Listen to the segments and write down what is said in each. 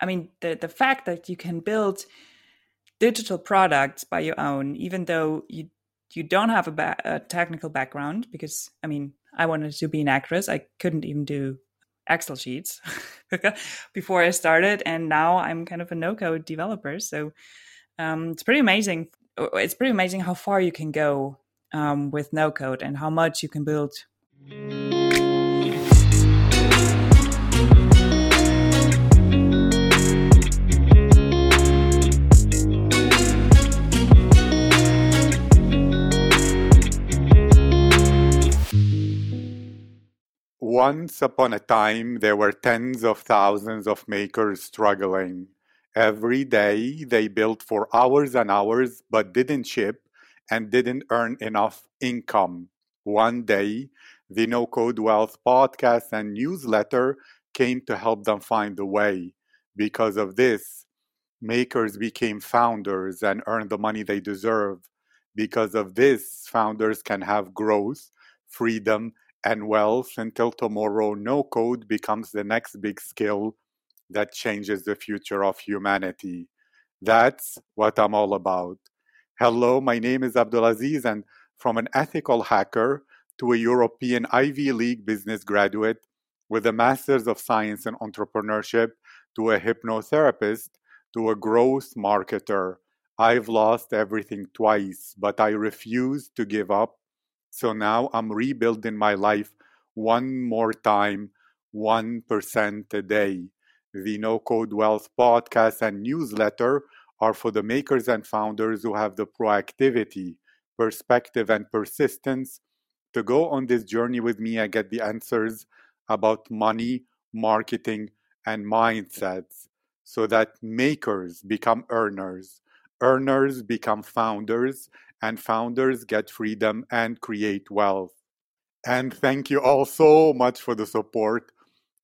I mean, the the fact that you can build digital products by your own, even though you you don't have a, ba- a technical background, because I mean, I wanted to be an actress, I couldn't even do Excel sheets before I started, and now I'm kind of a no code developer. So um, it's pretty amazing. It's pretty amazing how far you can go um, with no code and how much you can build. Once upon a time, there were tens of thousands of makers struggling. Every day, they built for hours and hours but didn't ship and didn't earn enough income. One day, the No Code Wealth podcast and newsletter came to help them find a way. Because of this, makers became founders and earned the money they deserve. Because of this, founders can have growth, freedom, and wealth until tomorrow no code becomes the next big skill that changes the future of humanity. That's what I'm all about. Hello, my name is Abdulaziz, and from an ethical hacker to a European Ivy League business graduate with a Master's of Science in Entrepreneurship to a hypnotherapist to a growth marketer. I've lost everything twice, but I refuse to give up so now I'm rebuilding my life one more time, 1% a day. The No Code Wealth podcast and newsletter are for the makers and founders who have the proactivity, perspective, and persistence to go on this journey with me and get the answers about money, marketing, and mindsets so that makers become earners, earners become founders, and founders get freedom and create wealth. And thank you all so much for the support.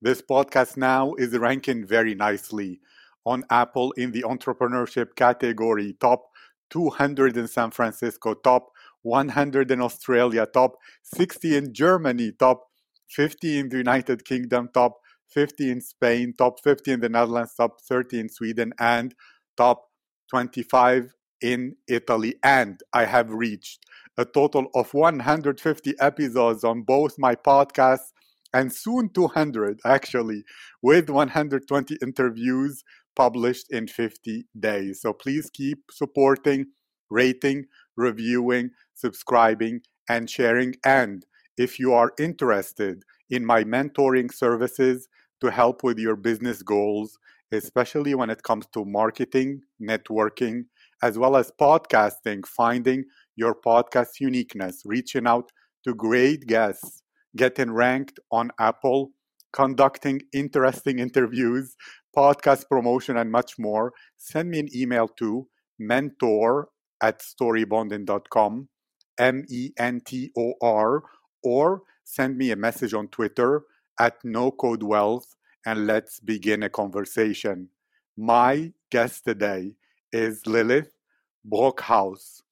This podcast now is ranking very nicely on Apple in the entrepreneurship category, top 200 in San Francisco, top 100 in Australia, top 60 in Germany, top 50 in the United Kingdom, top 50 in Spain, top 50 in the Netherlands, top 30 in Sweden, and top 25 in Italy, and I have reached a total of 150 episodes on both my podcasts and soon 200 actually, with 120 interviews published in 50 days. So please keep supporting, rating, reviewing, subscribing, and sharing. And if you are interested in my mentoring services to help with your business goals, especially when it comes to marketing, networking, as well as podcasting, finding your podcast uniqueness, reaching out to great guests, getting ranked on Apple, conducting interesting interviews, podcast promotion, and much more, send me an email to mentor at storybonding.com, M E N T O R, or send me a message on Twitter at no code wealth and let's begin a conversation. My guest today is Lilith Brockhaus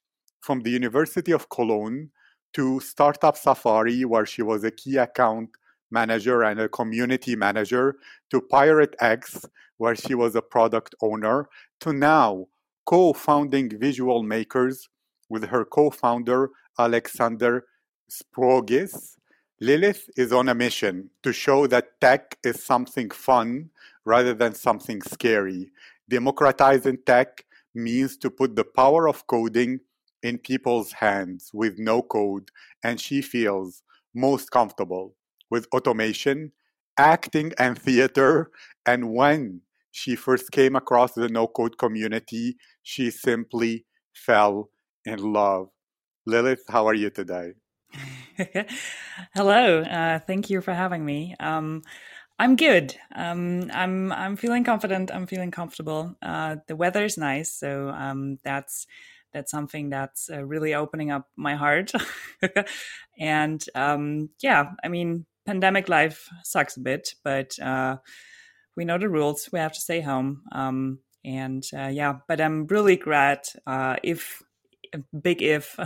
from the University of Cologne to Startup Safari, where she was a key account manager and a community manager, to Pirate X, where she was a product owner, to now co founding Visual Makers with her co founder, Alexander Sprogis. Lilith is on a mission to show that tech is something fun rather than something scary. Democratizing tech means to put the power of coding in people's hands with no code, and she feels most comfortable with automation, acting, and theater. And when she first came across the no code community, she simply fell in love. Lilith, how are you today? Hello, uh, thank you for having me. Um, I'm good. Um, I'm I'm feeling confident. I'm feeling comfortable. Uh, the weather is nice, so um, that's that's something that's uh, really opening up my heart. and um, yeah, I mean, pandemic life sucks a bit, but uh, we know the rules. We have to stay home. Um, and uh, yeah, but I'm really glad uh, if big if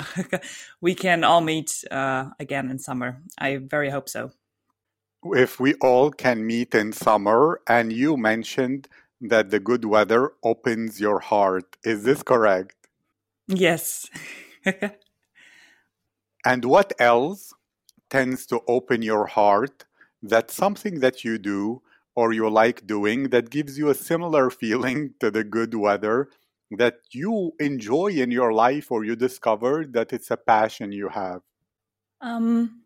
we can all meet uh, again in summer. I very hope so if we all can meet in summer, and you mentioned that the good weather opens your heart. Is this correct? Yes. and what else tends to open your heart? That's something that you do or you like doing that gives you a similar feeling to the good weather that you enjoy in your life or you discover that it's a passion you have? Um,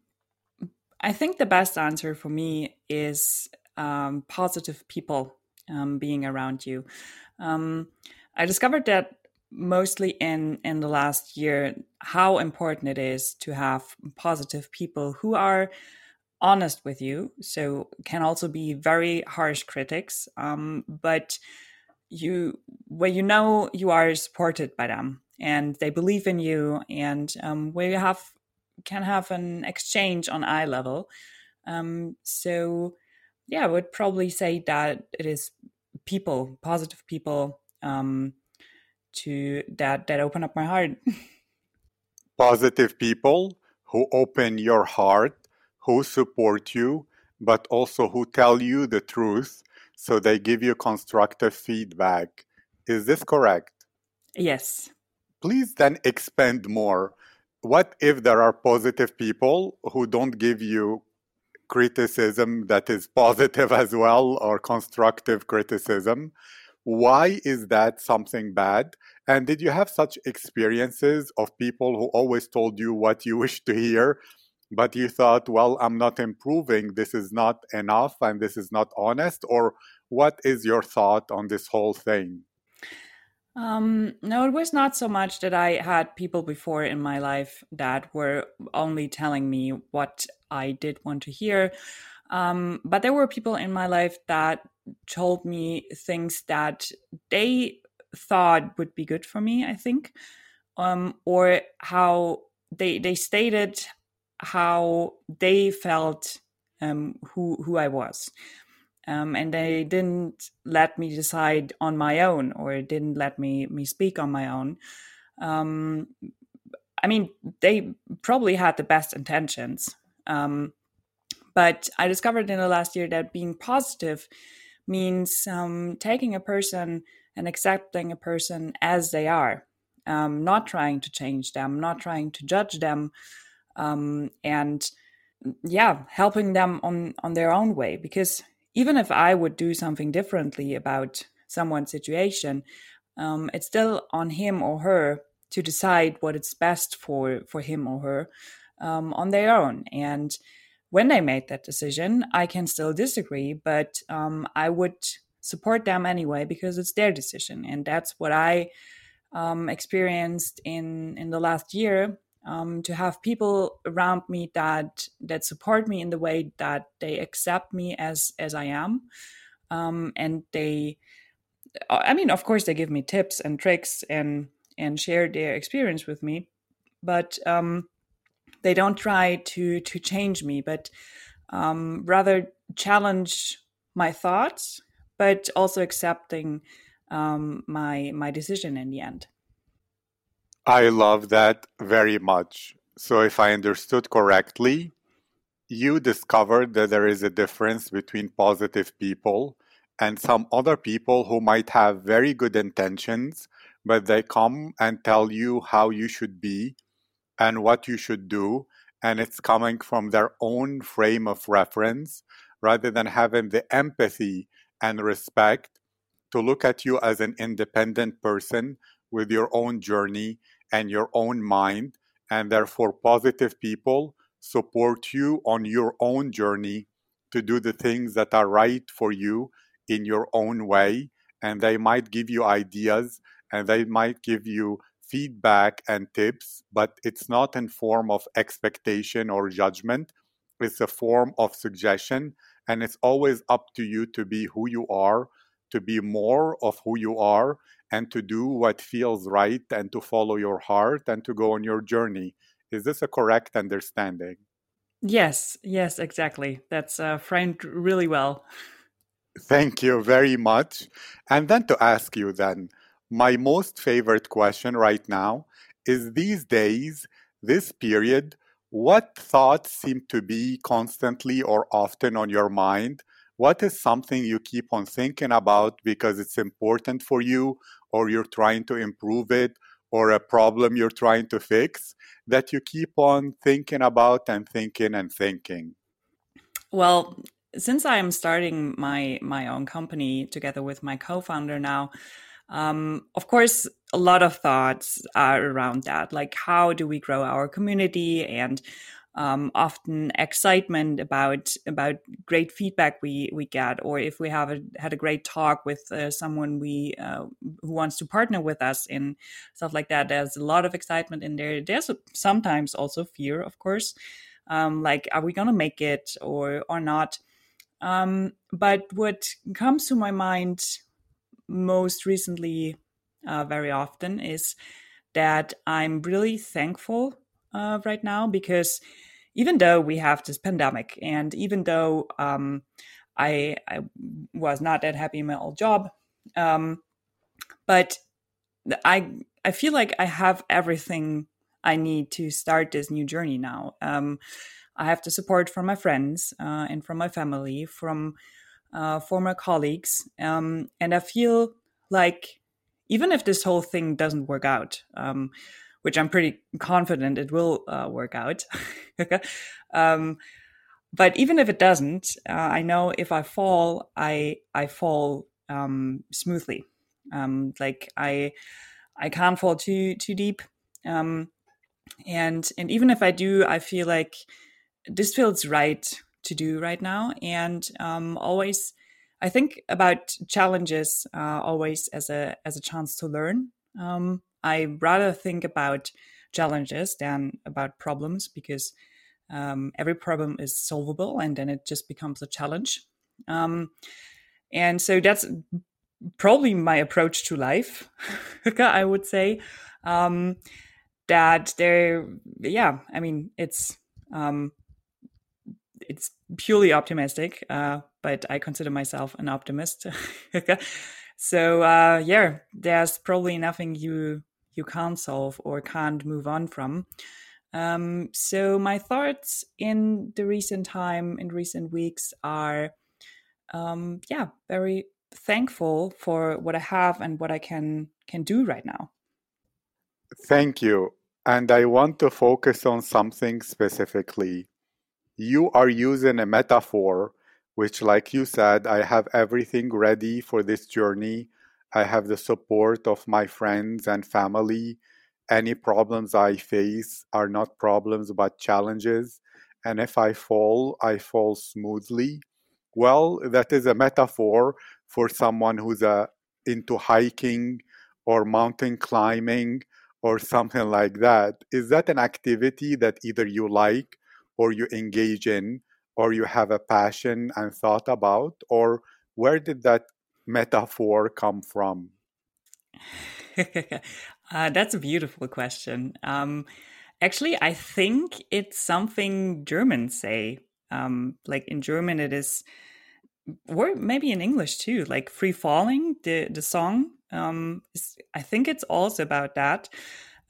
I think the best answer for me is um, positive people um, being around you. Um, I discovered that mostly in in the last year how important it is to have positive people who are honest with you so can also be very harsh critics um, but you where you know you are supported by them and they believe in you and um, where you have can have an exchange on eye level um, so yeah i would probably say that it is people positive people um, to that that open up my heart positive people who open your heart who support you but also who tell you the truth so they give you constructive feedback. Is this correct? Yes. Please then expand more. What if there are positive people who don't give you criticism that is positive as well or constructive criticism? Why is that something bad? And did you have such experiences of people who always told you what you wish to hear but you thought, well, I'm not improving, this is not enough, and this is not honest? Or what is your thought on this whole thing? Um, no, it was not so much that I had people before in my life that were only telling me what I did want to hear. Um, but there were people in my life that told me things that they thought would be good for me, I think, um, or how they they stated how they felt um, who who I was. Um, and they didn't let me decide on my own or didn't let me me speak on my own. Um, i mean they probably had the best intentions um, but i discovered in the last year that being positive means um, taking a person and accepting a person as they are um, not trying to change them not trying to judge them um, and yeah helping them on on their own way because even if i would do something differently about someone's situation um, it's still on him or her to decide what is best for for him or her um, on their own. And when they made that decision i can still disagree but um, i would support them anyway because it's their decision. And that's what i um, experienced in in the last year um, to have people around me that that support me in the way that they accept me as as I am, um, and they, I mean, of course, they give me tips and tricks and and share their experience with me, but um, they don't try to to change me, but um, rather challenge my thoughts, but also accepting um, my my decision in the end. I love that very much. So, if I understood correctly, you discovered that there is a difference between positive people and some other people who might have very good intentions, but they come and tell you how you should be and what you should do. And it's coming from their own frame of reference rather than having the empathy and respect to look at you as an independent person with your own journey and your own mind, and therefore positive people support you on your own journey to do the things that are right for you in your own way. And they might give you ideas and they might give you feedback and tips, but it's not in form of expectation or judgment. It's a form of suggestion, and it's always up to you to be who you are, to be more of who you are, and to do what feels right and to follow your heart and to go on your journey. Is this a correct understanding? Yes, yes, exactly. That's uh, framed really well. Thank you very much. And then to ask you then, my most favorite question right now is these days, this period, what thoughts seem to be constantly or often on your mind what is something you keep on thinking about because it's important for you or you're trying to improve it or a problem you're trying to fix that you keep on thinking about and thinking and thinking? Well, since I'm starting my my own company together with my co-founder now, um, of course, a lot of thoughts are around that, like how do we grow our community and um, often excitement about about great feedback we we get, or if we have a, had a great talk with uh, someone we uh, who wants to partner with us in stuff like that. There's a lot of excitement in there. There's sometimes also fear, of course, um, like are we gonna make it or or not? Um, but what comes to my mind most recently, uh, very often, is that I'm really thankful uh, right now because even though we have this pandemic and even though um, I, I, was not that happy in my old job, um, but I I feel like I have everything I need to start this new journey now. Um, I have the support from my friends uh, and from my family, from uh, former colleagues, um, and I feel like even if this whole thing doesn't work out, um, which I'm pretty confident it will uh, work out. um, but even if it doesn't, uh, I know if I fall, I I fall um, smoothly. Um, like I I can't fall too too deep. Um, and and even if I do, I feel like this feels right to do right now. And um, always, I think about challenges uh, always as a as a chance to learn. Um, I rather think about challenges than about problems because um, every problem is solvable and then it just becomes a challenge. Um, and so that's probably my approach to life, I would say. Um, that there, yeah, I mean, it's um, it's purely optimistic, uh, but I consider myself an optimist. so uh, yeah, there's probably nothing you you can't solve or can't move on from. Um, so my thoughts in the recent time, in recent weeks, are um, yeah, very thankful for what I have and what I can can do right now. Thank you. And I want to focus on something specifically. You are using a metaphor, which, like you said, I have everything ready for this journey. I have the support of my friends and family. Any problems I face are not problems but challenges. And if I fall, I fall smoothly. Well, that is a metaphor for someone who's uh, into hiking or mountain climbing or something like that. Is that an activity that either you like or you engage in or you have a passion and thought about? Or where did that metaphor come from? uh, that's a beautiful question. Um, actually, I think it's something Germans say. Um, like in German, it is, or maybe in English too, like free falling, the, the song. Um, I think it's also about that.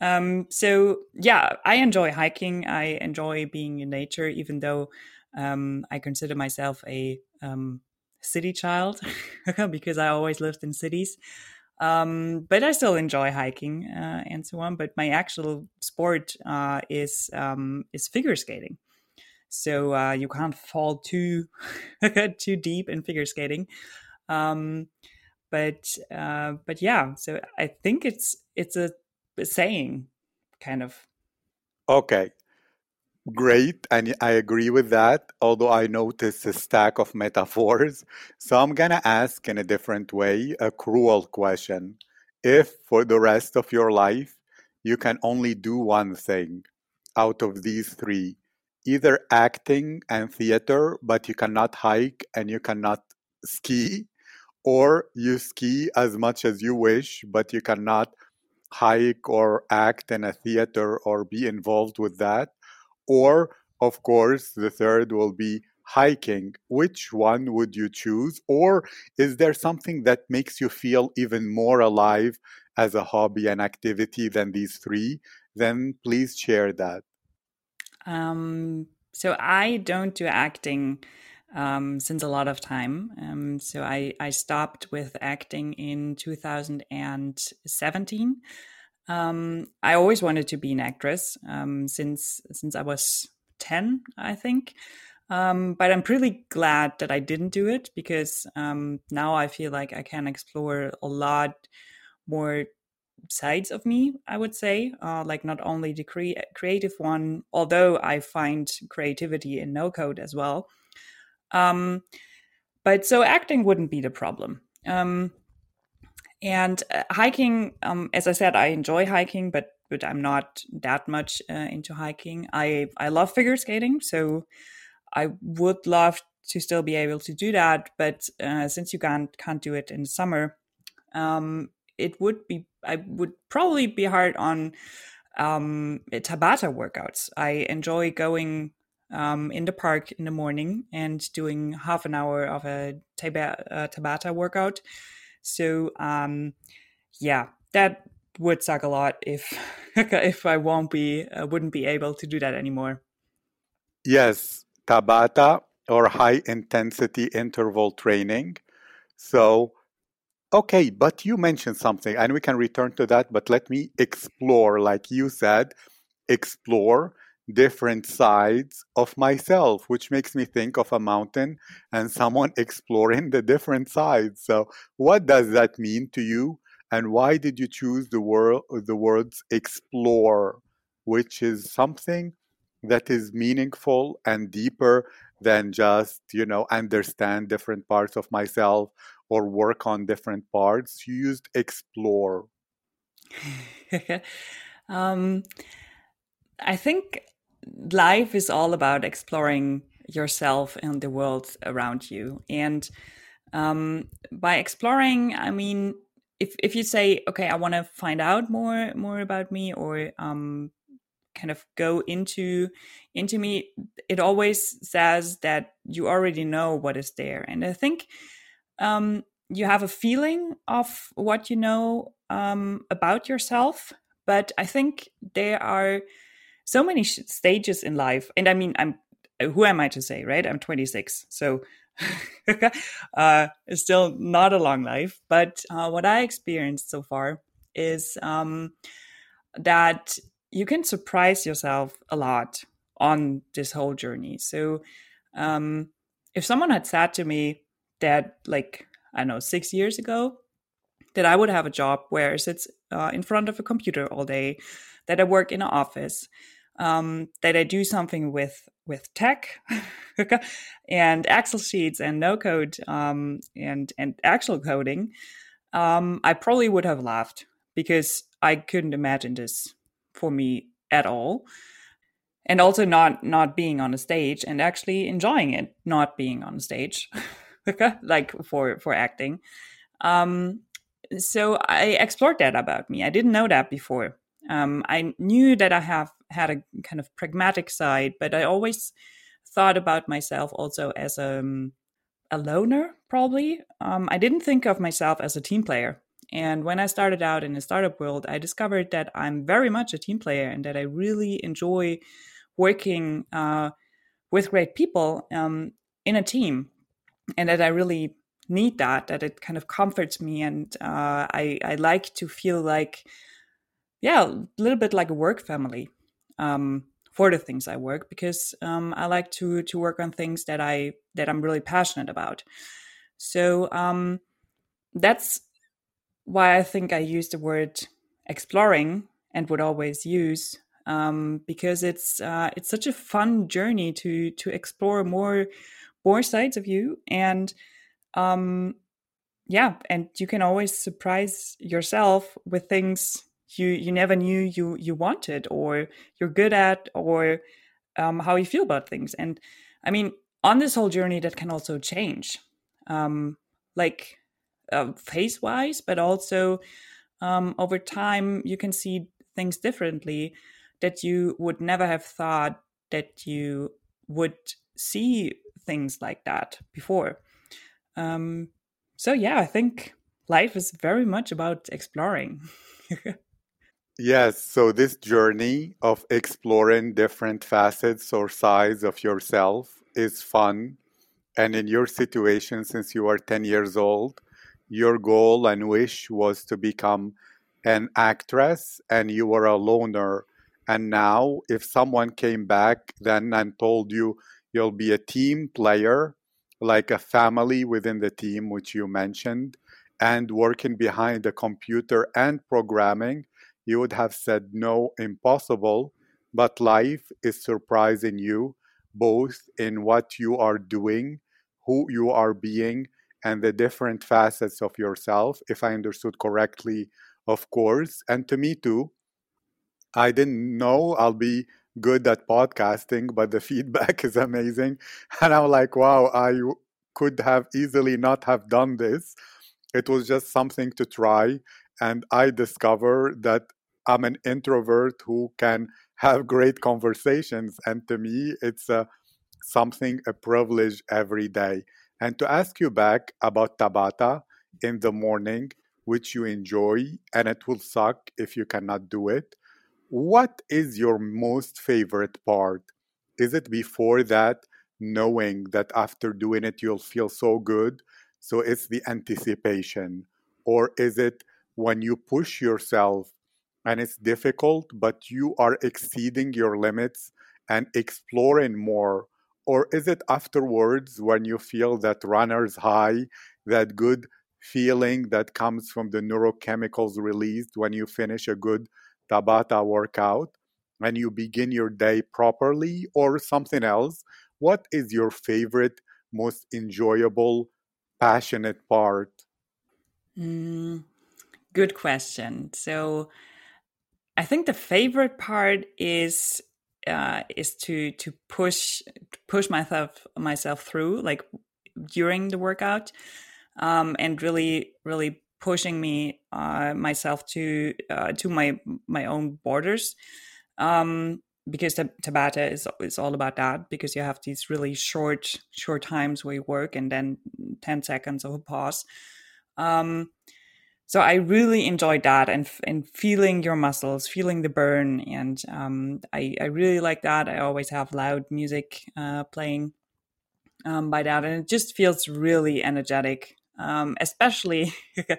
Um, so yeah, I enjoy hiking. I enjoy being in nature, even though um, I consider myself a um, city child because I always lived in cities. Um, but I still enjoy hiking uh, and so on. But my actual sport uh, is um, is figure skating. So uh, you can't fall too too deep in figure skating. Um, but uh, but yeah, so I think it's it's a, a saying, kind of. Okay, Great, and I agree with that, although I noticed a stack of metaphors. So I'm going to ask in a different way a cruel question. If for the rest of your life you can only do one thing out of these three, either acting and theater, but you cannot hike and you cannot ski, or you ski as much as you wish, but you cannot hike or act in a theater or be involved with that or, of course, the third will be hiking. Which one would you choose? Or is there something that makes you feel even more alive as a hobby and activity than these three? Then please share that. Um, so I don't do acting um, since a lot of time. Um, so I, I stopped with acting in 2017. Um, I always wanted to be an actress um, since since I was 10, I think. Um, but I'm pretty glad that I didn't do it because um, now I feel like I can explore a lot more sides of me, I would say, uh, like not only the cre- creative one, although I find creativity in no code as well. Um, but so acting wouldn't be the problem. Um, and uh, hiking, um, as I said, I enjoy hiking, but but I'm not that much uh, into hiking. I I love figure skating, so I would love to still be able to do that. But uh, since you can't can't do it in the summer, um, it would be I would probably be hard on um, Tabata workouts. I enjoy going um, in the park in the morning and doing half an hour of a Tabata, Tabata workout. So um, yeah, that would suck a lot if if I won't be uh, wouldn't be able to do that anymore. Yes, Tabata or high intensity interval training. So Okay, but you mentioned something, and we can return to that. But let me explore, like you said, explore different sides of myself, which makes me think of a mountain and someone exploring the different sides. So, what does that mean to you? And why did you choose the word the words explore, which is something that is meaningful and deeper than just, you know, understand different parts of myself or work on different parts? You used explore. um, I think life is all about exploring yourself and the world around you. And um, by exploring, I mean, if, if you say, okay, I want to find out more more about me, or um, kind of go into into me, it always says that you already know what is there. And I think um, you have a feeling of what you know um, about yourself. But I think there are so many stages in life. And I mean, I'm who am I to say, right? I'm 26. So uh, it's still not a long life. But uh, what I experienced so far is um, that you can surprise yourself a lot on this whole journey. So um, if someone had said to me that, like, I don't know, six years ago, that I would have a job where I sit uh, in front of a computer all day, that I work in an office, um, that I do something with with tech and Excel sheets and no code um, and and actual coding, um, I probably would have laughed because I couldn't imagine this for me at all. And also not not being on a stage and actually enjoying it, not being on stage. like for for acting. Um, so I explored that about me. I didn't know that before. Um, I knew that I have had a kind of pragmatic side, but I always thought about myself also as a, um, a loner, probably. Um, I didn't think of myself as a team player. And when I started out in the startup world, I discovered that I'm very much a team player and that I really enjoy working uh, with great people um, in a team and that I really need that, that it kind of comforts me. And uh, I, I like to feel like, yeah, a little bit like a work family um, for the things I work because um, I like to to work on things that I that I'm really passionate about. So um, that's why I think I use the word exploring and would always use um, because it's uh, it's such a fun journey to to explore more more sides of you and um yeah and you can always surprise yourself with things you you never knew you you wanted or you're good at or um, how you feel about things and i mean on this whole journey that can also change um like uh, phase wise but also um over time you can see things differently that you would never have thought that you would see things like that before. Um, so yeah, I think life is very much about exploring. yes, so this journey of exploring different facets or sides of yourself is fun and in your situation, since you are 10 years old, your goal and wish was to become an actress and you were a loner. And now, if someone came back then and told you you'll be a team player, like a family within the team, which you mentioned, and working behind a computer and programming, you would have said no, impossible. But life is surprising you both in what you are doing, who you are being, and the different facets of yourself, if I understood correctly, of course. And to me too, I didn't know I'll be good at podcasting, but the feedback is amazing. And I'm like, wow, I could have easily not have done this. It was just something to try. And I discovered that I'm an introvert who can have great conversations. And to me, it's a, something, a privilege every day. And to ask you back about Tabata in the morning, which you enjoy, and it will suck if you cannot do it. What is your most favorite part? Is it before that, knowing that after doing it, you'll feel so good? So it's the anticipation. Or is it when you push yourself and it's difficult, but you are exceeding your limits and exploring more? Or is it afterwards when you feel that runner's high, that good feeling that comes from the neurochemicals released when you finish a good Tabata workout and you begin your day properly, or something else? What is your favorite, most enjoyable, passionate part? Mm, good question. So, I think the favorite part is uh, is to to push push myself myself through like during the workout um, and really really pushing me uh, myself to uh, to my my own borders. Um, because the Tabata is is all about that because you have these really short short times where you work and then 10 seconds of a pause. Um, so I really enjoyed that and and feeling your muscles, feeling the burn, and um, I I really like that. I always have loud music uh, playing um, by that, and it just feels really energetic, um, especially.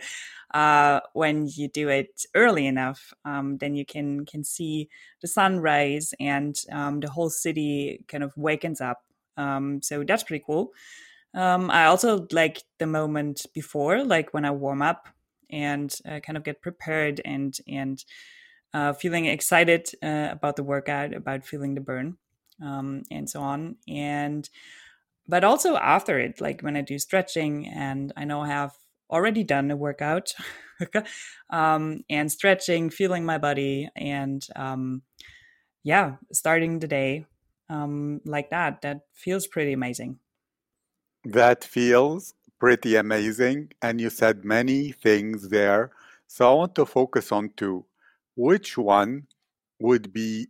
uh, when you do it early enough, um, then you can can see the sunrise and um, the whole city kind of wakens up. Um, so that's pretty cool. I also like the moment before, like when I warm up and uh, kind of get prepared and and uh, feeling excited uh, about the workout, about feeling the burn, um, and so on. And but also after it, like when I do stretching, and I know I have already done a workout, um, and stretching, feeling my body, and um, yeah, starting the day um, like that. That feels pretty amazing. That feels pretty amazing. And you said many things there. So I want to focus on two. Which one would be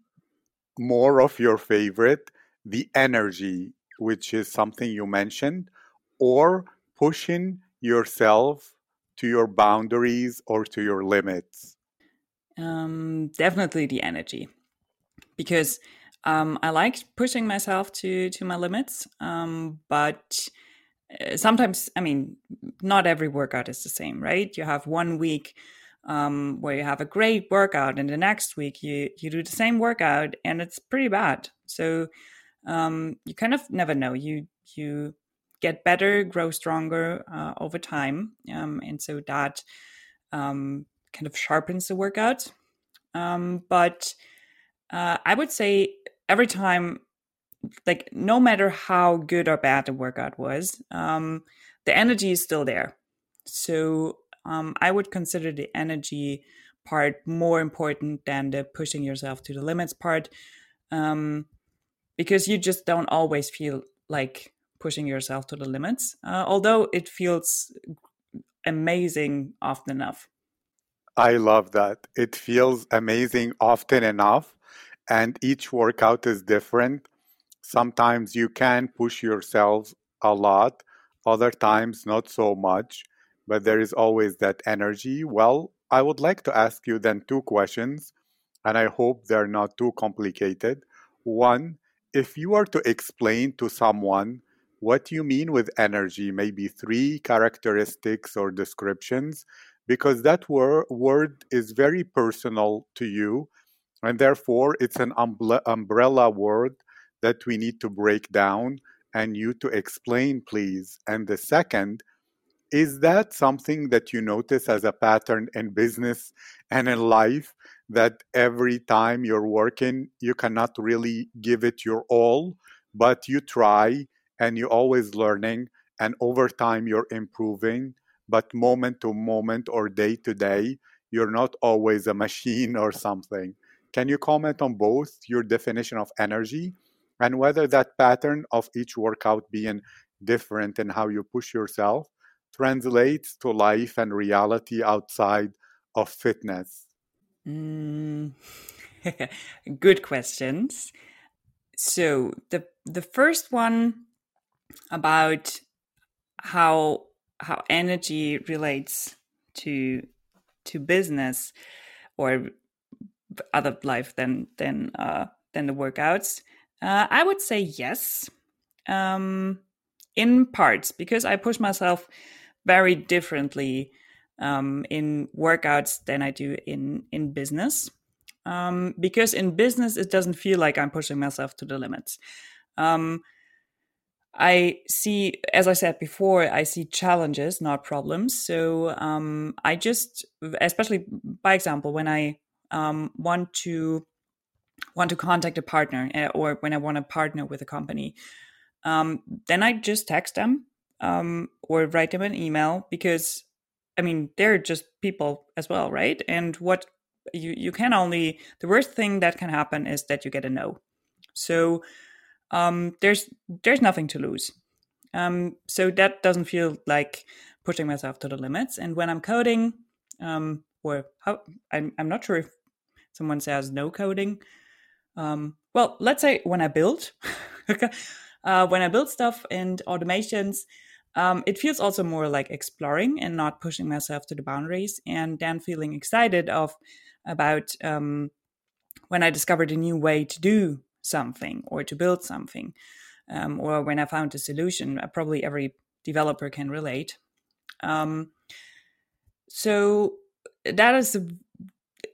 more of your favorite? The energy, which is something you mentioned, or pushing yourself to your boundaries or to your limits? Um, definitely the energy, because um, I like pushing myself to to my limits, um, but sometimes i mean not every workout is the same right? You have one week um, where you have a great workout and the next week you you do the same workout and it's pretty bad. So um, you kind of never know. You you get better grow stronger uh, over time um, and so that um, kind of sharpens the workout. Um, but uh, i would say every time like no matter how good or bad the workout was, um, the energy is still there. So um, I would consider the energy part more important than the pushing yourself to the limits part, um, because you just don't always feel like pushing yourself to the limits, uh, although it feels amazing often enough. I love that. It feels amazing often enough, and each workout is different sometimes you can push yourself a lot, other times not so much, but there is always that energy. Well, I would like to ask you then two questions, and I hope they're not too complicated. One, if you were to explain to someone what you mean with energy, maybe three characteristics or descriptions, because that wor- word is very personal to you. And therefore, it's an umbrella word that we need to break down and you to explain, please. And the second, is that something that you notice as a pattern in business and in life that every time you're working, you cannot really give it your all, but you try and you're always learning, and over time you're improving, but moment to moment or day to day, you're not always a machine or something. Can you comment on both your definition of energy and whether that pattern of each workout being different in how you push yourself translates to life and reality outside of fitness? Mm. Good questions. So the the first one about how how energy relates to to business or other life than than uh, than the workouts uh, I would say yes, um, in parts because I push myself very differently um, in workouts than I do in in business. Um, because in business, it doesn't feel like I'm pushing myself to the limits. Um, I see, as I said before, I see challenges, not problems. So um, I just, especially by example, when I um, want to want to contact a partner eh, or when I want to partner with a company, um, then I just text them um, or write them an email because I mean they're just people as well, right? And what you you can only the worst thing that can happen is that you get a no. So um, there's there's nothing to lose. Um, so that doesn't feel like pushing myself to the limits. And when I'm coding, um, or how I'm I'm not sure if someone says no coding, um, well, let's say when I build, uh, when I build stuff and automations, um, it feels also more like exploring and not pushing myself to the boundaries, and then feeling excited of about um, when I discovered a new way to do something or to build something, um, or when I found a solution. Uh, probably every developer can relate. Um, so that is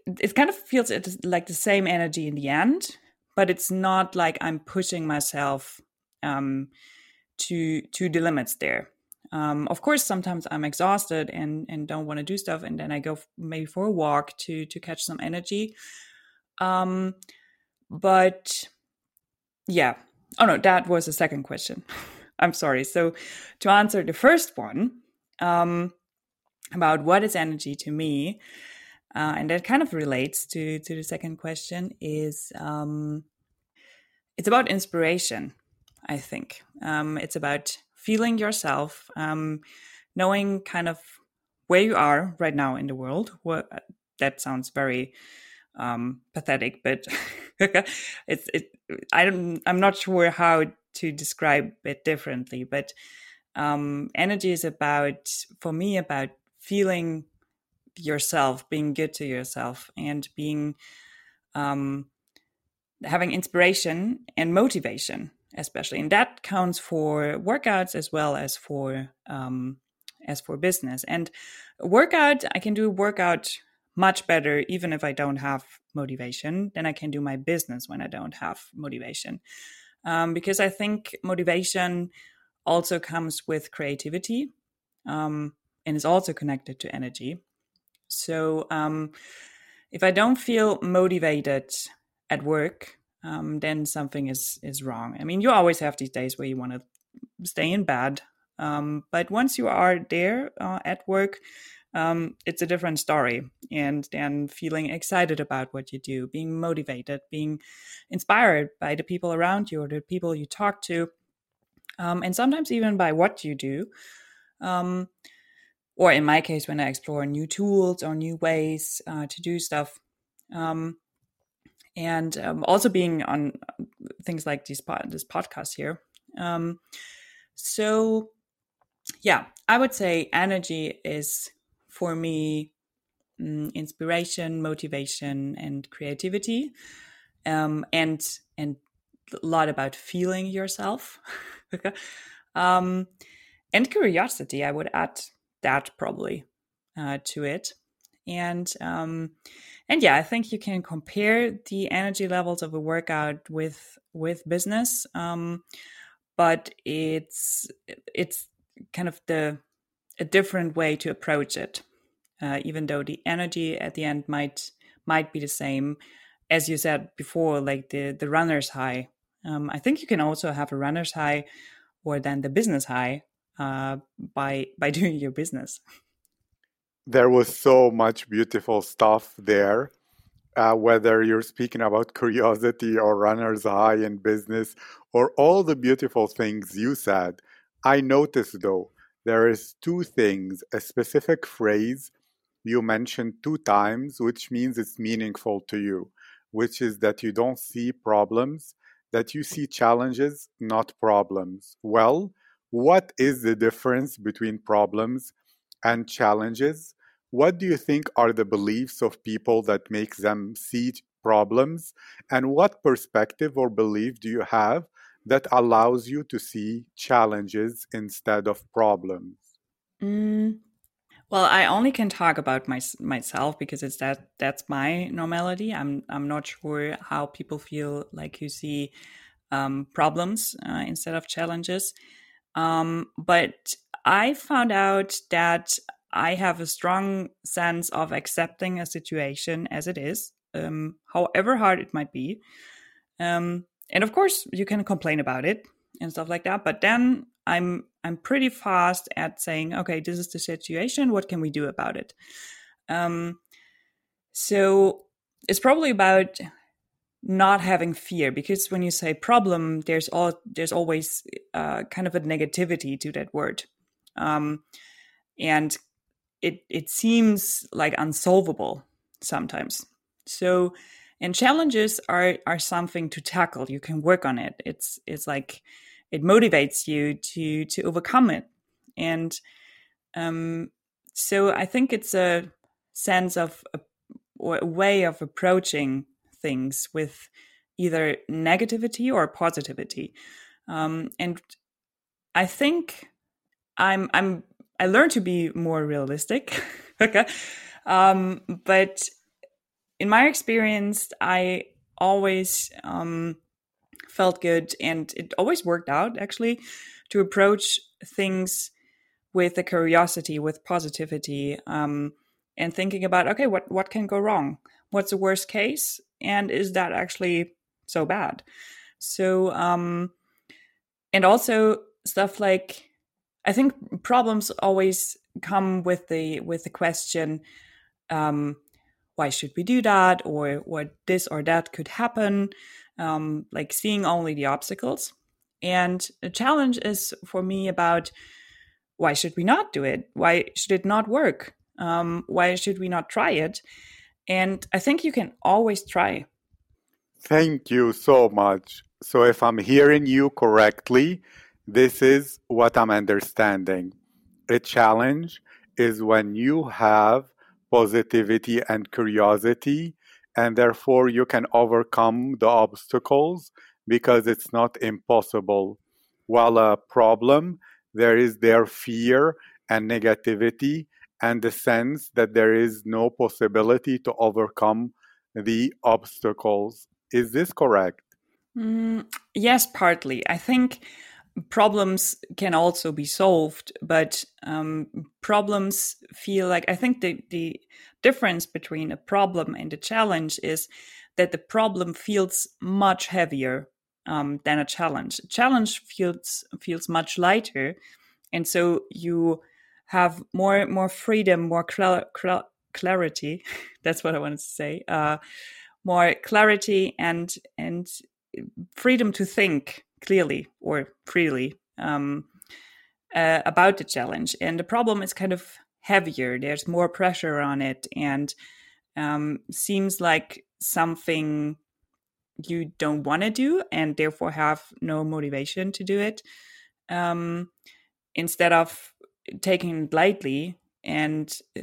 it kind of feels like the same energy in the end, but it's not like I'm pushing myself um, to to the limits there. Um, of course, sometimes I'm exhausted and and don't want to do stuff, and then I go maybe for a walk to to catch some energy. Um, but yeah, oh no, that was the second question. I'm sorry. So to answer the first one um, about what is energy to me, uh, and that kind of relates to to the second question is um, it's about inspiration i think. Um, it's about feeling yourself um, knowing kind of where you are right now in the world. What that sounds very um, pathetic but it's it i don't i'm not sure how to describe it differently but um, energy is about for me about feeling yourself, being good to yourself, and being um, having inspiration and motivation, especially, and that counts for workouts as well as for um, as for business. And workout, I can do workout much better even if I don't have motivation than I can do my business when I don't have motivation. Um, because I think motivation also comes with creativity um, and is also connected to energy. So um, if I don't feel motivated at work, um, then something is is wrong. I mean, you always have these days where you want to stay in bed, um, but once you are there uh, at work, um, it's a different story. And then feeling excited about what you do, being motivated, being inspired by the people around you or the people you talk to, um, and sometimes even by what you do. Um, or in my case, when I explore new tools or new ways uh, to do stuff. Um, and um, also being on things like this, this podcast here. Um, so, yeah, I would say energy is for me mm, inspiration, motivation, and creativity, um, and and a lot about feeling yourself. Um, and curiosity, I would add that probably uh, to it. And um, and yeah, I think you can compare the energy levels of a workout with with business, um, but it's it's kind of the a different way to approach it. Uh, even though the energy at the end might might be the same, as you said before, like the the runner's high. Um, I think you can also have a runner's high, or then the business high uh, by by doing your business. There was so much beautiful stuff there. Uh, whether you're speaking about curiosity or runner's high in business or all the beautiful things you said, I noticed though there is two things, a specific phrase you mentioned two times, which means it's meaningful to you, which is that you don't see problems, that you see challenges, not problems. Well, what is the difference between problems and challenges? What do you think are the beliefs of people that make them see problems? And what perspective or belief do you have that allows you to see challenges instead of problems? Mm, well, I only can talk about my, myself because it's that that's my normality. I'm I'm not sure how people feel like you see um, problems uh, instead of challenges. Um, but I found out that I have a strong sense of accepting a situation as it is, um, however hard it might be. Um, and of course you can complain about it and stuff like that but then i'm i'm pretty fast at saying okay this is the situation what can we do about it um so it's probably about not having fear because when you say problem there's all there's always uh, kind of a negativity to that word. Um and it it seems like unsolvable sometimes. So and challenges are are something to tackle. You can work on it. It's it's like it motivates you to to overcome it. And um so i think it's a sense of a, or a way of approaching things with either negativity or positivity um and i think i'm i'm i learned to be more realistic okay um but in my experience, I always um, felt good and it always worked out actually to approach things with a curiosity, with positivity, um, and thinking about okay, what what can go wrong? What's the worst case? And is that actually so bad? So, um, and also stuff like I think problems always come with the with the question um, why should we do that? Or what this or that could happen. Um, like seeing only the obstacles. And a challenge is for me about why should we not do it? Why should it not work? Um, why should we not try it? And i think you can always try. Thank you so much so if i'm hearing you correctly this is what i'm understanding a challenge is when you have positivity and curiosity, and therefore you can overcome the obstacles because it's not impossible. While a problem, there is their fear and negativity and the sense that there is no possibility to overcome the obstacles. Is this correct? Mm, yes, partly. I think problems can also be solved, but um, problems feel like I think the the difference between a problem and a challenge is that the problem feels much heavier um, than a challenge. A challenge feels feels much lighter, and so you have more more freedom, more cl- cl- clarity. That's what I wanted to say. Uh, more clarity and and freedom to think clearly or freely um, uh, about the challenge. And the problem is kind of heavier, there's more pressure on it, and um, seems like something you don't want to do and therefore have no motivation to do it. Um, instead of taking it lightly and uh,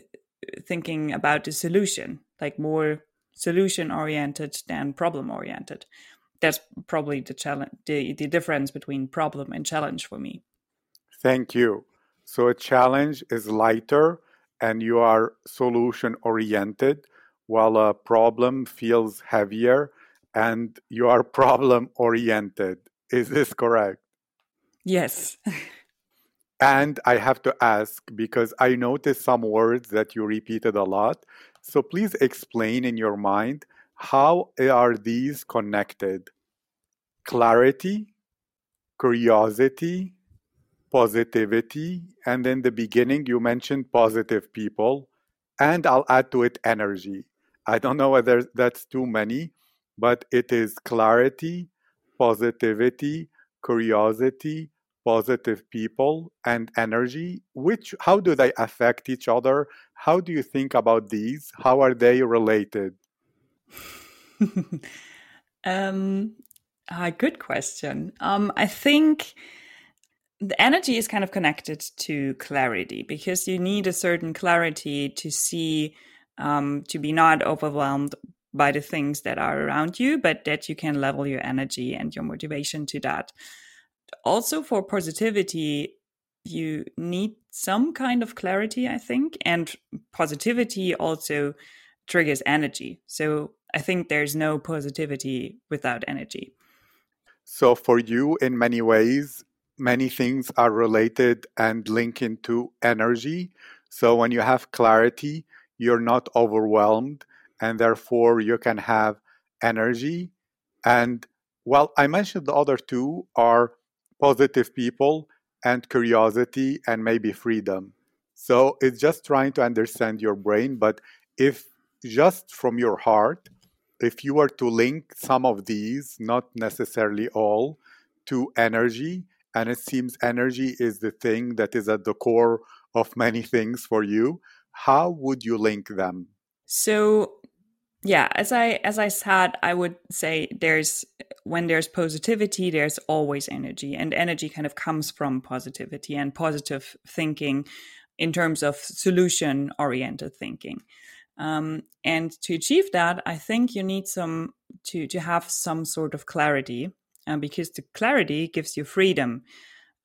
thinking about the solution, like more solution oriented than problem oriented that's probably the challenge the, the difference between problem and challenge for me Thank you. So a challenge is lighter and you are solution oriented, while a problem feels heavier and you are problem oriented. Is this correct? Yes. and I have to ask because I noticed some words that you repeated a lot. So please explain in your mind how are these connected? Clarity, curiosity, positivity, and in the beginning you mentioned positive people, and I'll add to it energy. I don't know whether that's too many, but it is clarity, positivity, curiosity, positive people, and energy. Which how do they affect each other? How do you think about these? How are they related? um, a good question. Um, I think the energy is kind of connected to clarity because you need a certain clarity to see um, to be not overwhelmed by the things that are around you but that you can level your energy and your motivation to that also for positivity you need some kind of clarity i think and positivity also triggers energy so i think there's no positivity without energy so for you in many ways many things are related and link into energy. So when you have clarity, you're not overwhelmed, and therefore you can have energy. And well, I mentioned the other two are positive people and curiosity and maybe freedom. So it's just trying to understand your brain. But if just from your heart, if you were to link some of these, not necessarily all, to energy, and it seems energy is the thing that is at the core of many things for you how would you link them? So yeah as i as i said i would say there's when there's positivity there's always energy and energy kind of comes from positivity and positive thinking in terms of solution oriented thinking um, and to achieve that i think you need some to to have some sort of clarity um, because the clarity gives you freedom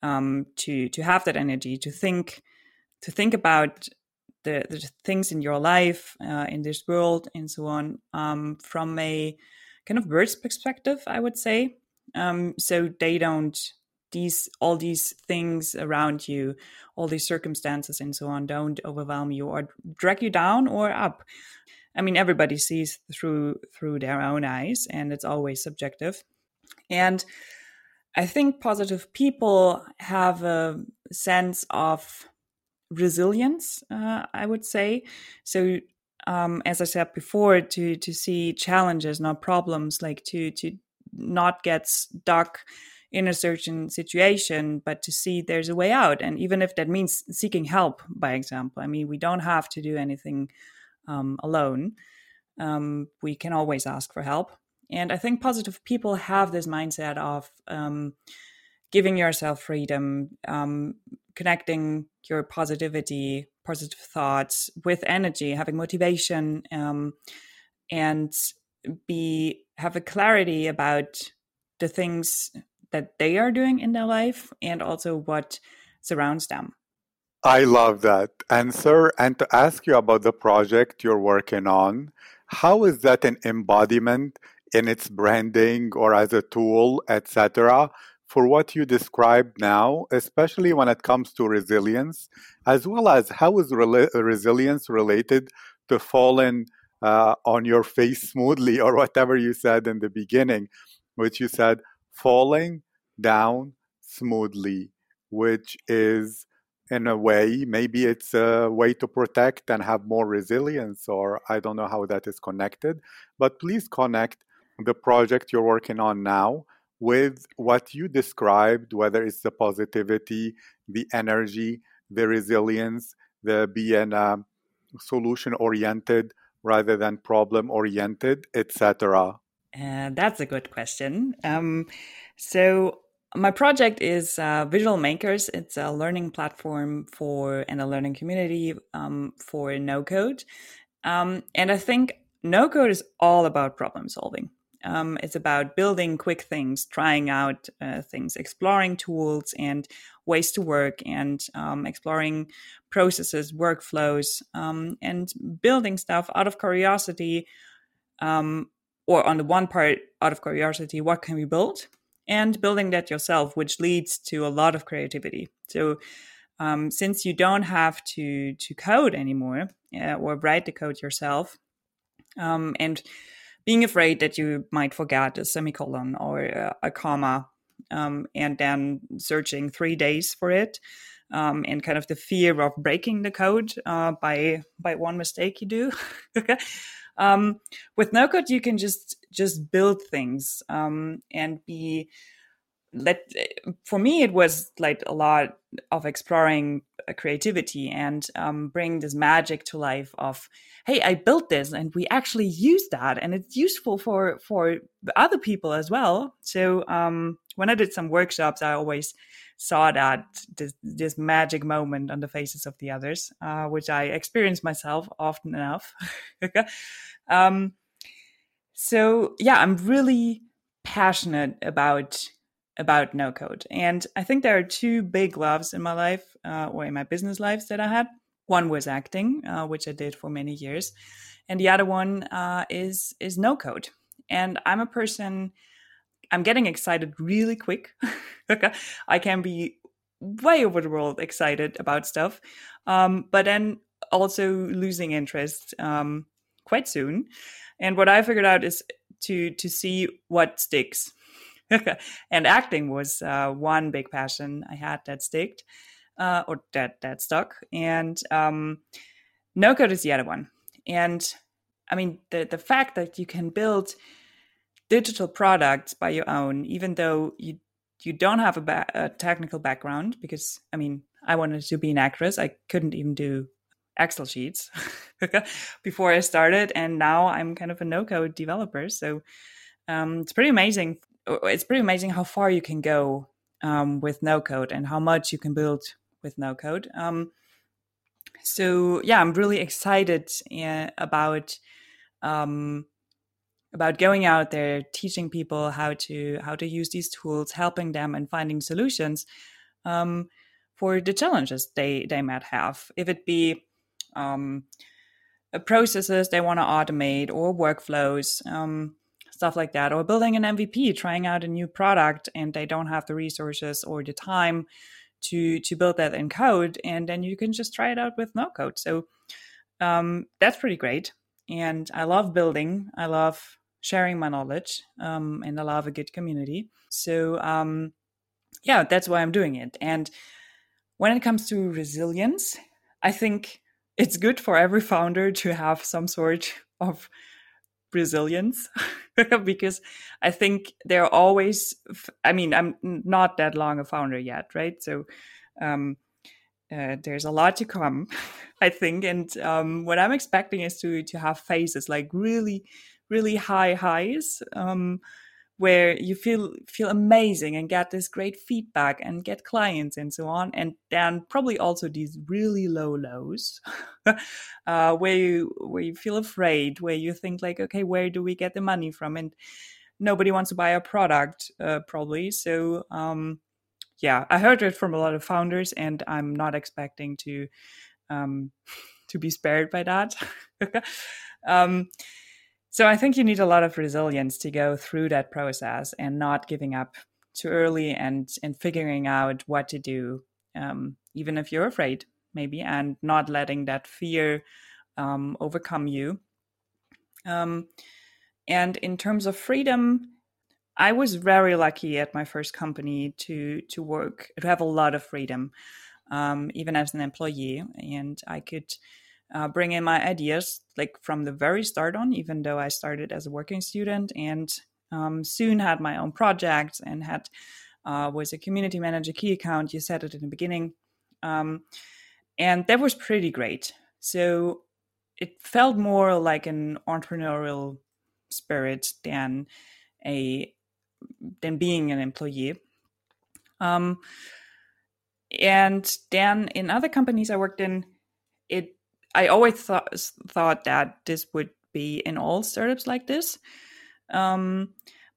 um, to to have that energy to think to think about the, the things in your life uh, in this world and so on um, from a kind of bird's perspective i would say. Um, so they don't these all these things around you all these circumstances and so on don't overwhelm you or drag you down or up i mean everybody sees through through their own eyes and it's always subjective and I think positive people have a sense of resilience, uh, I would say. So, um, as I said before, to to see challenges, not problems, like to to not get stuck in a certain situation, but to see there's a way out. And even if that means seeking help, by example, I mean, we don't have to do anything um, alone. Um, we can always ask for help. And I think positive people have this mindset of um, giving yourself freedom, um, connecting your positivity, positive thoughts with energy, having motivation, um, and be have a clarity about the things that they are doing in their life and also what surrounds them. I love that answer. And to ask you about the project you're working on, how is that an embodiment in its branding or as a tool, etc., for what you described now, especially when it comes to resilience, as well as how is re- resilience related to falling uh, on your face smoothly, or whatever you said in the beginning, which you said falling down smoothly, which is in a way, maybe it's a way to protect and have more resilience, or I don't know how that is connected. But please connect the project you're working on now with what you described, whether it's the positivity, the energy, the resilience, the being uh, solution oriented rather than problem oriented, etc. Uh, that's a good question. Um, so my project is uh, Visual Makers. It's a learning platform for and a learning community um, for no code. Um, and I think no code is all about problem solving Um, it's about building quick things, trying out uh, things, exploring tools and ways to work, and um, exploring processes, workflows, um, and building stuff out of curiosity. Or on the one part, out of curiosity, what can we build? And building that yourself, which leads to a lot of creativity. So, um, since you don't have to to code anymore uh, or write the code yourself, um, and being afraid that you might forget a semicolon or a, a comma um, and then searching three days for it um, and kind of the fear of breaking the code uh, by by one mistake you do um, with no code you can just just build things um, and be let for me it was like a lot of exploring creativity and um, bring this magic to life of hey i built this and we actually use that and it's useful for for other people as well. So um, when i did some workshops i always saw that this, this magic moment on the faces of the others uh, which i experienced myself often enough um, so yeah i'm really passionate about about no code. And I think there are two big loves in my life uh, or in my business lives that I had. One was acting, uh, which I did for many years, and the other one uh, is is no code. And I'm a person. I'm getting excited really quick. I can be way over the world excited about stuff, um, but then also losing interest um, quite soon. And what I figured out is to to see what sticks and acting was uh, one big passion I had that sticked, uh, or that that stuck. And um, no code is the other one. And I mean, the the fact that you can build digital products by your own, even though you you don't have a, ba- a technical background, because I mean, I wanted to be an actress. I couldn't even do Excel sheets before I started, and now I'm kind of a no code developer. So um, it's pretty amazing it's pretty amazing how far you can go um, with no code and how much you can build with no code. Um, so yeah, I'm really excited uh, about um, about going out there, teaching people how to how to use these tools, helping them, and finding solutions um, for the challenges they they might have. If it be um, processes they want to automate or workflows. Um, stuff like that, or building an MVP, trying out a new product, and they don't have the resources or the time to to build that in code, and then you can just try it out with no code. So um, that's pretty great, and I love building. I love sharing my knowledge, um, and I love a good community. So um, yeah, that's why I'm doing it. And when it comes to resilience, I think it's good for every founder to have some sort of resilience because I think they're always, I mean, I'm not that long a founder yet, right? So, um, uh, there's a lot to come, I think, and um, what I'm expecting is to to have phases like really, really high highs, um, where you feel feel amazing and get this great feedback and get clients and so on. And then probably also these really low lows uh, where you where you feel afraid where you think like okay where do we get the money from? And nobody wants to buy a product uh, probably. So um, yeah i heard it from a lot of founders and i'm not expecting to um, to be spared by that. Um, so I think you need a lot of resilience to go through that process and not giving up too early and and figuring out what to do, um, even if you're afraid, maybe, and not letting that fear um, overcome you. Um, and in terms of freedom, I was very lucky at my first company to to work to have a lot of freedom, um, even as an employee, and I could uh, bring in my ideas like from the very start on, even though I started as a working student and um, soon had my own projects and had uh, was a community manager key account. You said it in the beginning, um, and that was pretty great. So it felt more like an entrepreneurial spirit than a than being an employee. Um, and then in other companies I worked in, I always thought thought that this would be in all startups like this. Um,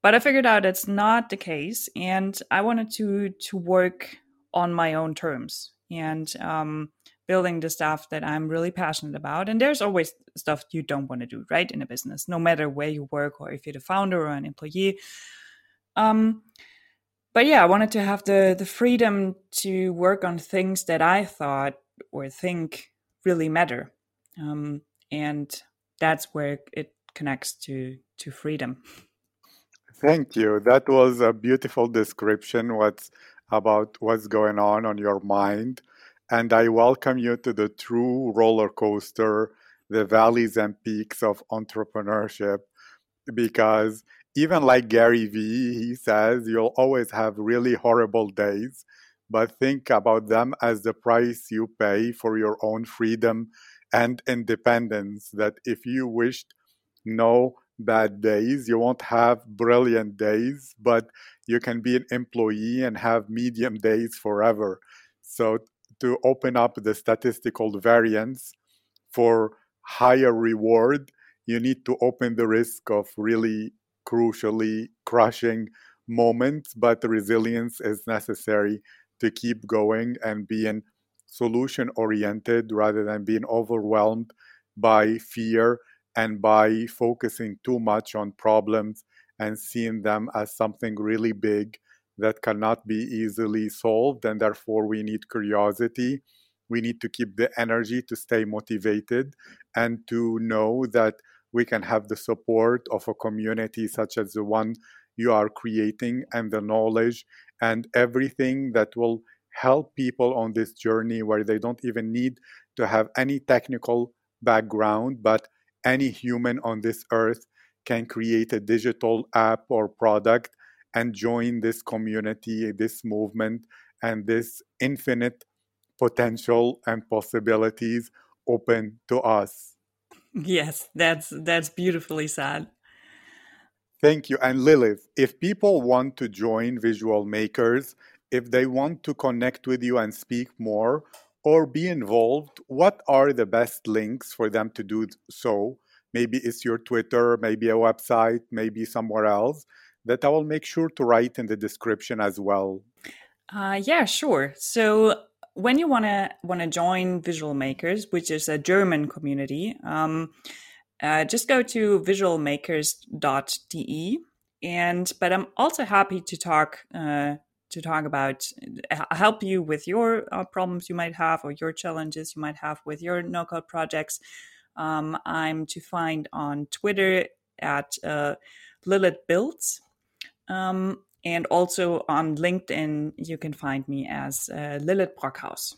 but I figured out it's not the case, and I wanted to to work on my own terms and um, building the stuff that I'm really passionate about. And there's always stuff you don't want to do, right, in a business, no matter where you work or if you're the founder or an employee. Um, but yeah, I wanted to have the the freedom to work on things that I thought or think really matter, um, and that's where it connects to to freedom. Thank you. That was a beautiful description. What's about what's going on on your mind, and I welcome you to the true roller coaster, the valleys and peaks of entrepreneurship, because even like Gary Vee, he says you'll always have really horrible days, but think about them as the price you pay for your own freedom and independence. That if you wished no bad days, you won't have brilliant days, but you can be an employee and have medium days forever. So, to open up the statistical variance for higher reward, you need to open the risk of really crucially crushing moments, but resilience is necessary to keep going and being solution oriented rather than being overwhelmed by fear and by focusing too much on problems and seeing them as something really big that cannot be easily solved. And therefore, we need curiosity. We need to keep the energy to stay motivated and to know that we can have the support of a community such as the one you are creating and the knowledge and everything that will help people on this journey where they don't even need to have any technical background, but any human on this earth can create a digital app or product and join this community, this movement, and this infinite potential and possibilities open to us. Yes, that's that's beautifully said. Thank you. And Lilith, if people want to join Visual Makers, if they want to connect with you and speak more or be involved, what are the best links for them to do so? Maybe it's your Twitter, maybe a website, maybe somewhere else that I will make sure to write in the description as well. Uh, yeah, sure. So when you want to join Visual Makers, which is a German community, um, uh, just go to visualmakers.de. And but I'm also happy to talk uh, to talk about uh, help you with your uh, problems you might have or your challenges you might have with your no code projects. Um, I'm to find on Twitter at uh, Lilith Builds. Um, and also on LinkedIn, you can find me as uh, Lilith Brockhaus.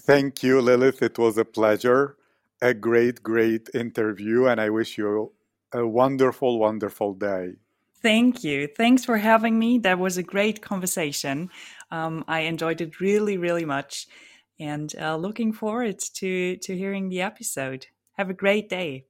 Thank you, Lilith. It was a pleasure. A great, great interview. And I wish you a wonderful, wonderful day. Thank you. Thanks for having me. That was a great conversation. Um, I enjoyed it really, really much. And uh, looking forward to, to hearing the episode. Have a great day.